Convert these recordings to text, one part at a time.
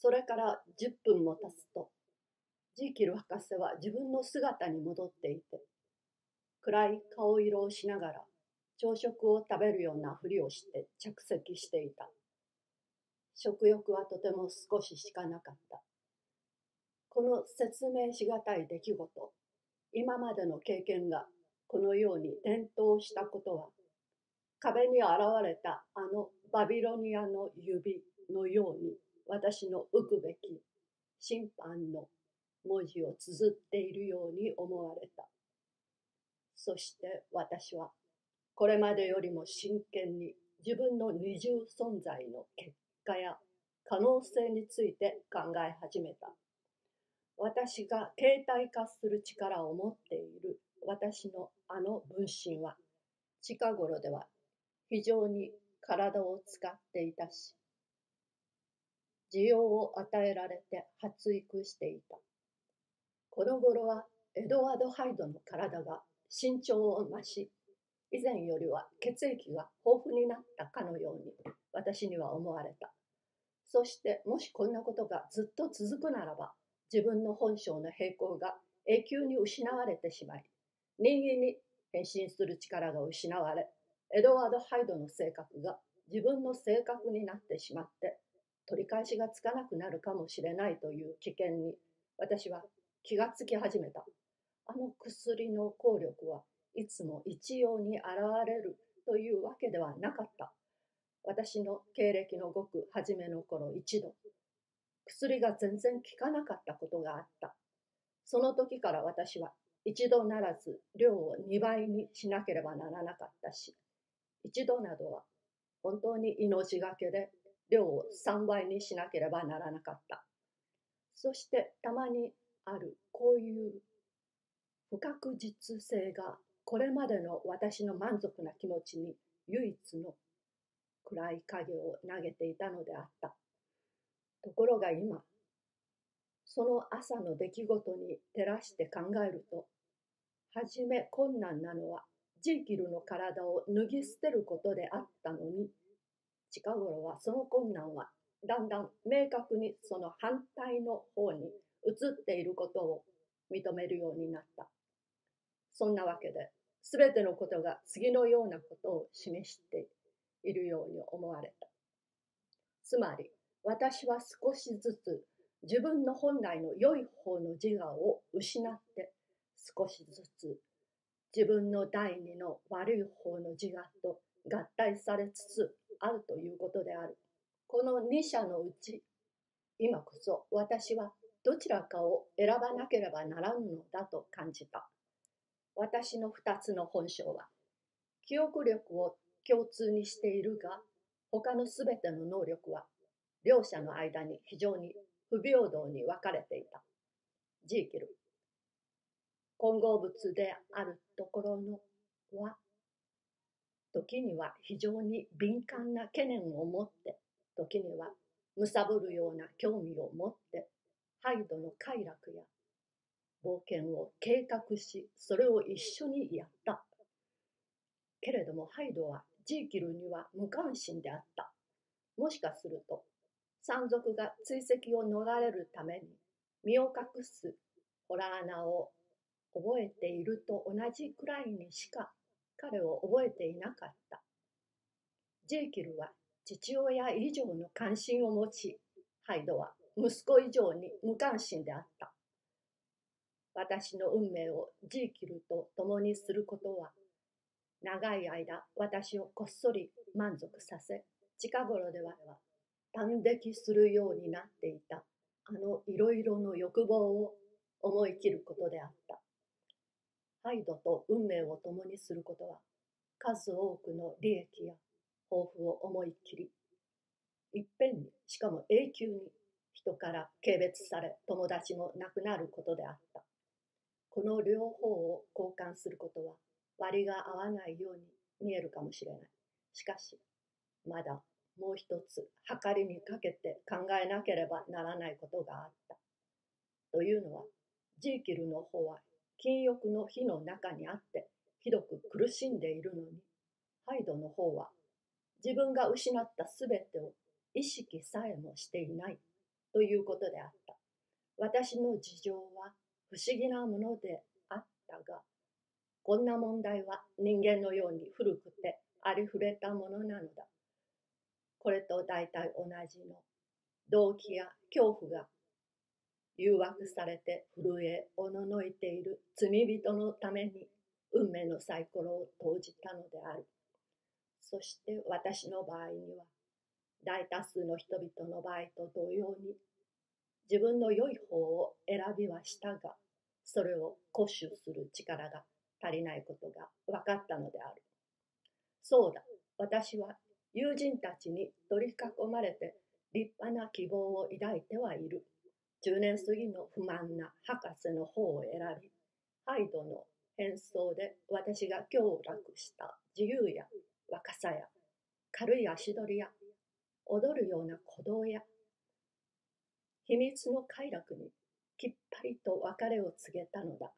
それから10分も経つと、ジーキル博士は自分の姿に戻っていて、暗い顔色をしながら朝食を食べるようなふりをして着席していた。食欲はとても少ししかなかった。この説明しがたい出来事、今までの経験がこのように転倒したことは、壁に現れたあのバビロニアの指のように私の浮くべき審判の文字を綴っているように思われた。そして私はこれまでよりも真剣に自分の二重存在の結果や可能性について考え始めた。私が形態化する力を持っている私のあの分身は近頃では非常に体を使っていたし需要を与えられて発育していた。この頃はエドワード・ハイドの体が身長を増し、以前よりは血液が豊富になったかのように私には思われた。そしてもしこんなことがずっと続くならば、自分の本性の平行が永久に失われてしまい、人間に変身する力が失われ、エドワード・ハイドの性格が自分の性格になってしまって取り返しがつかなくなるかもしれないという危険に私は気がつき始めた。あの薬の効力はいつも一様に現れるというわけではなかった。私の経歴のごく初めの頃一度、薬が全然効かなかったことがあった。その時から私は一度ならず量を2倍にしなければならなかったし、一度などは本当に命がけで量を3倍にしなければならなかった。そしてたまにあるこういう不確実性がこれまでの私の満足な気持ちに唯一の暗い影を投げていたのであった。ところが今、その朝の出来事に照らして考えると、はじめ困難なのはジーキルの体を脱ぎ捨てることであったのに、近頃はその困難はだんだん明確にその反対の方に移っていることを認めるようになった。そんなわけで、すべてのことが次のようなことを示しているように思われた。つまり、私は少しずつ自分の本来の良い方の自我を失って少しずつ自分の第二の悪い方の自我と合体されつつあるということである。この2者のうち、今こそ私はどちらかを選ばなければならぬのだと感じた。私の2つの本性は、記憶力を共通にしているが、他のすべての能力は、両者の間に非常に不平等に分かれていた。ジーキル。混合物であるところのは時には非常に敏感な懸念を持って、時には貪るような興味を持って、ハイドの快楽や冒険を計画し、それを一緒にやった。けれどもハイドはジーキルには無関心であった。もしかすると、山賊が追跡を逃れるために身を隠すホラー穴を覚えていると同じくらいにしか彼を覚えていなかった。ジェイキルは父親以上の関心を持ち、ハイドは息子以上に無関心であった。私の運命をジーキルと共にすることは、長い間私をこっそり満足させ、近頃では短撃するようになっていたあのいろいろの欲望を思い切ることであった。ハイドと運命を共にすることは、数多くの利益や抱負を思いっきり、いっぺんに、しかも永久に人から軽蔑され、友達もなくなることであった。この両方を交換することは、割が合わないように見えるかもしれない。しかし、まだもう一つ、計りにかけて考えなければならないことがあった。というのは、ジーキルの方は禁欲の火の中にあってひどく苦しんでいるのに、ハイドの方は自分が失ったすべてを意識さえもしていない。ということであった。私の事情は不思議なものであったが、こんな問題は人間のように古くてありふれたものなのだ。これと大体同じの動機や恐怖が誘惑されて震えおののいている罪人のために運命のサイコロを投じたのである。そして私の場合には大多数の人々の場合と同様に自分の良い方を選びはしたがそれを固守する力が足りないことが分かったのである。そうだ、私は友人たちに取り囲まれて立派な希望を抱いてはいる。10年過ぎの不満な博士の方を選び、ハイドの変装で私が享楽した自由や若さや軽い足取りや踊るような鼓動や秘密の快楽にきっぱりと別れを告げたのだ。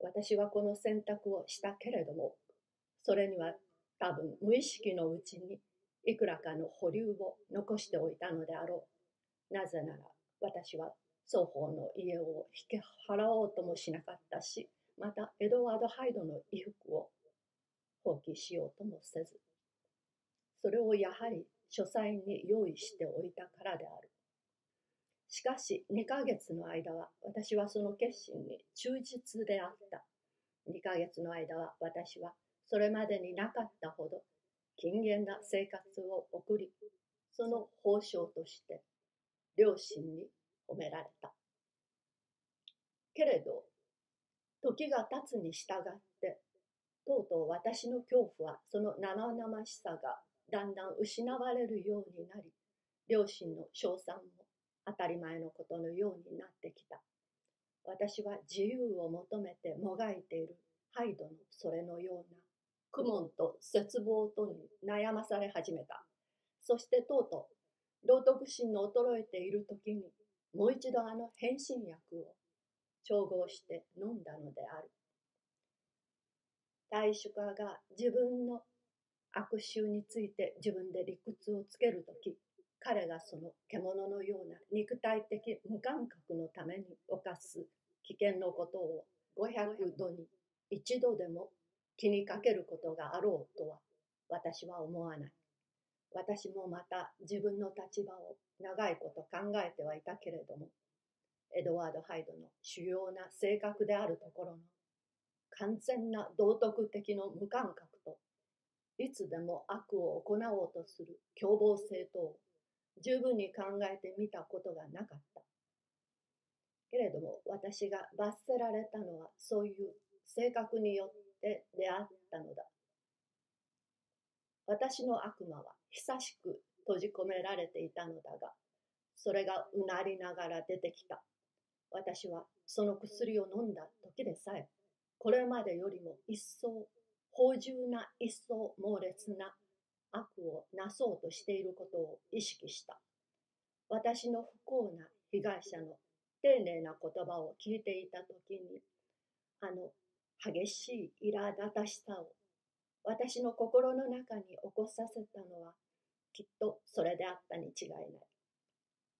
私はこの選択をしたけれども、それには多分無意識のうちにいくらかの保留を残しておいたのであろう。なぜなら私は双方の家を引き払おうともしなかったし、またエドワード・ハイドの衣服を放棄しようともせず、それをやはり書斎に用意しておいたからである。しかし2ヶ月の間は私はその決心に忠実であった。2ヶ月の間は私はそれまでになかったほど禁厳な生活を送り、その報奨として両親に褒められた。けれど、時が経つに従って、とうとう私の恐怖はその生々しさがだんだん失われるようになり、両親の称賛も当たり前のことのようになってきた。私は自由を求めてもがいているハイドのそれのような苦悶と絶望とに悩まされ始めた。そしてとうとう道徳心の衰えている時にもう一度あの変身薬を調合して飲んだのである。大主家が自分の悪臭について自分で理屈をつけるとき、彼がその獣のような肉体的無感覚のために犯す危険のことを500度に一度でも気にかけることがあろうとは私は思わない。私もまた自分の立場を長いこと考えてはいたけれども、エドワード・ハイドの主要な性格であるところの完全な道徳的の無感覚と、いつでも悪を行おうとする凶暴性とを十分に考えてみたことがなかった。けれども私が罰せられたのはそういう性格によって出会ったのだ。私の悪魔は久しく閉じ込められていたのだが、それがうなりながら出てきた。私はその薬を飲んだ時でさえ、これまでよりも一層、芳醇な一層猛烈な悪をなそうとしていることを意識した。私の不幸な被害者の丁寧な言葉を聞いていたときに、あの激しい苛立たしさを私の心の中に起こさせたのは、きっとそれであったに違いない。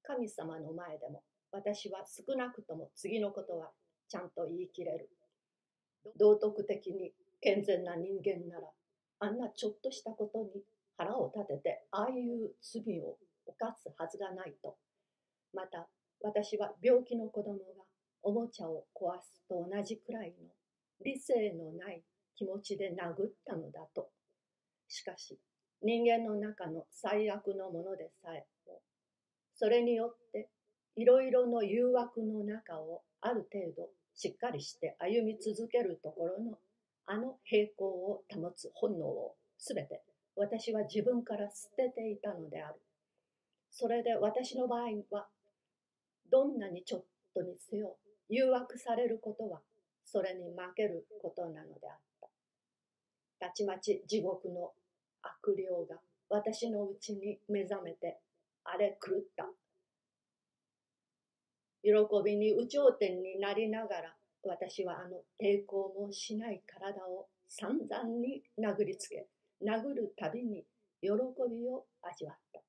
神様の前でも私は少なくとも次のことはちゃんと言い切れる。道徳的に健全な人間なら、あんなちょっとしたことに腹を立ててああいう罪を犯すはずがないと。また私は病気の子供がおもちゃを壊すと同じくらいの理性のない気持ちで殴ったのだと。しかし人間の中の最悪のものでさえもそれによっていろいろの誘惑の中をある程度しっかりして歩み続けるところのあの平行を保つ本能をすべて私は自分から捨てていたのである。それで私の場合は、どんなにちょっとにせよ、誘惑されることは、それに負けることなのであった。たちまち地獄の悪霊が私のうちに目覚めて、あれ狂った。喜びに有頂天になりながら、私はあの抵抗もしない体を散々に殴りつけ、殴るたびに喜びを味わった。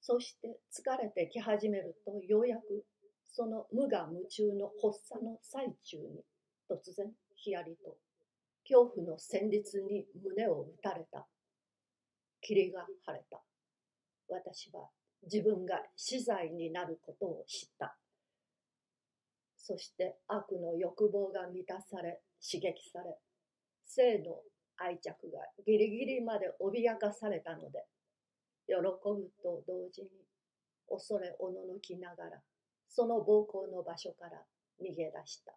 そして疲れてき始めるとようやくその無我夢中の発作の最中に突然ひやりと恐怖の旋律に胸を打たれた。霧が晴れた。私は自分が死罪になることを知った。そして悪の欲望が満たされ、刺激され、性の愛着がギリギリまで脅かされたので、喜ぶと同時に恐れおののきながら、その暴行の場所から逃げ出した。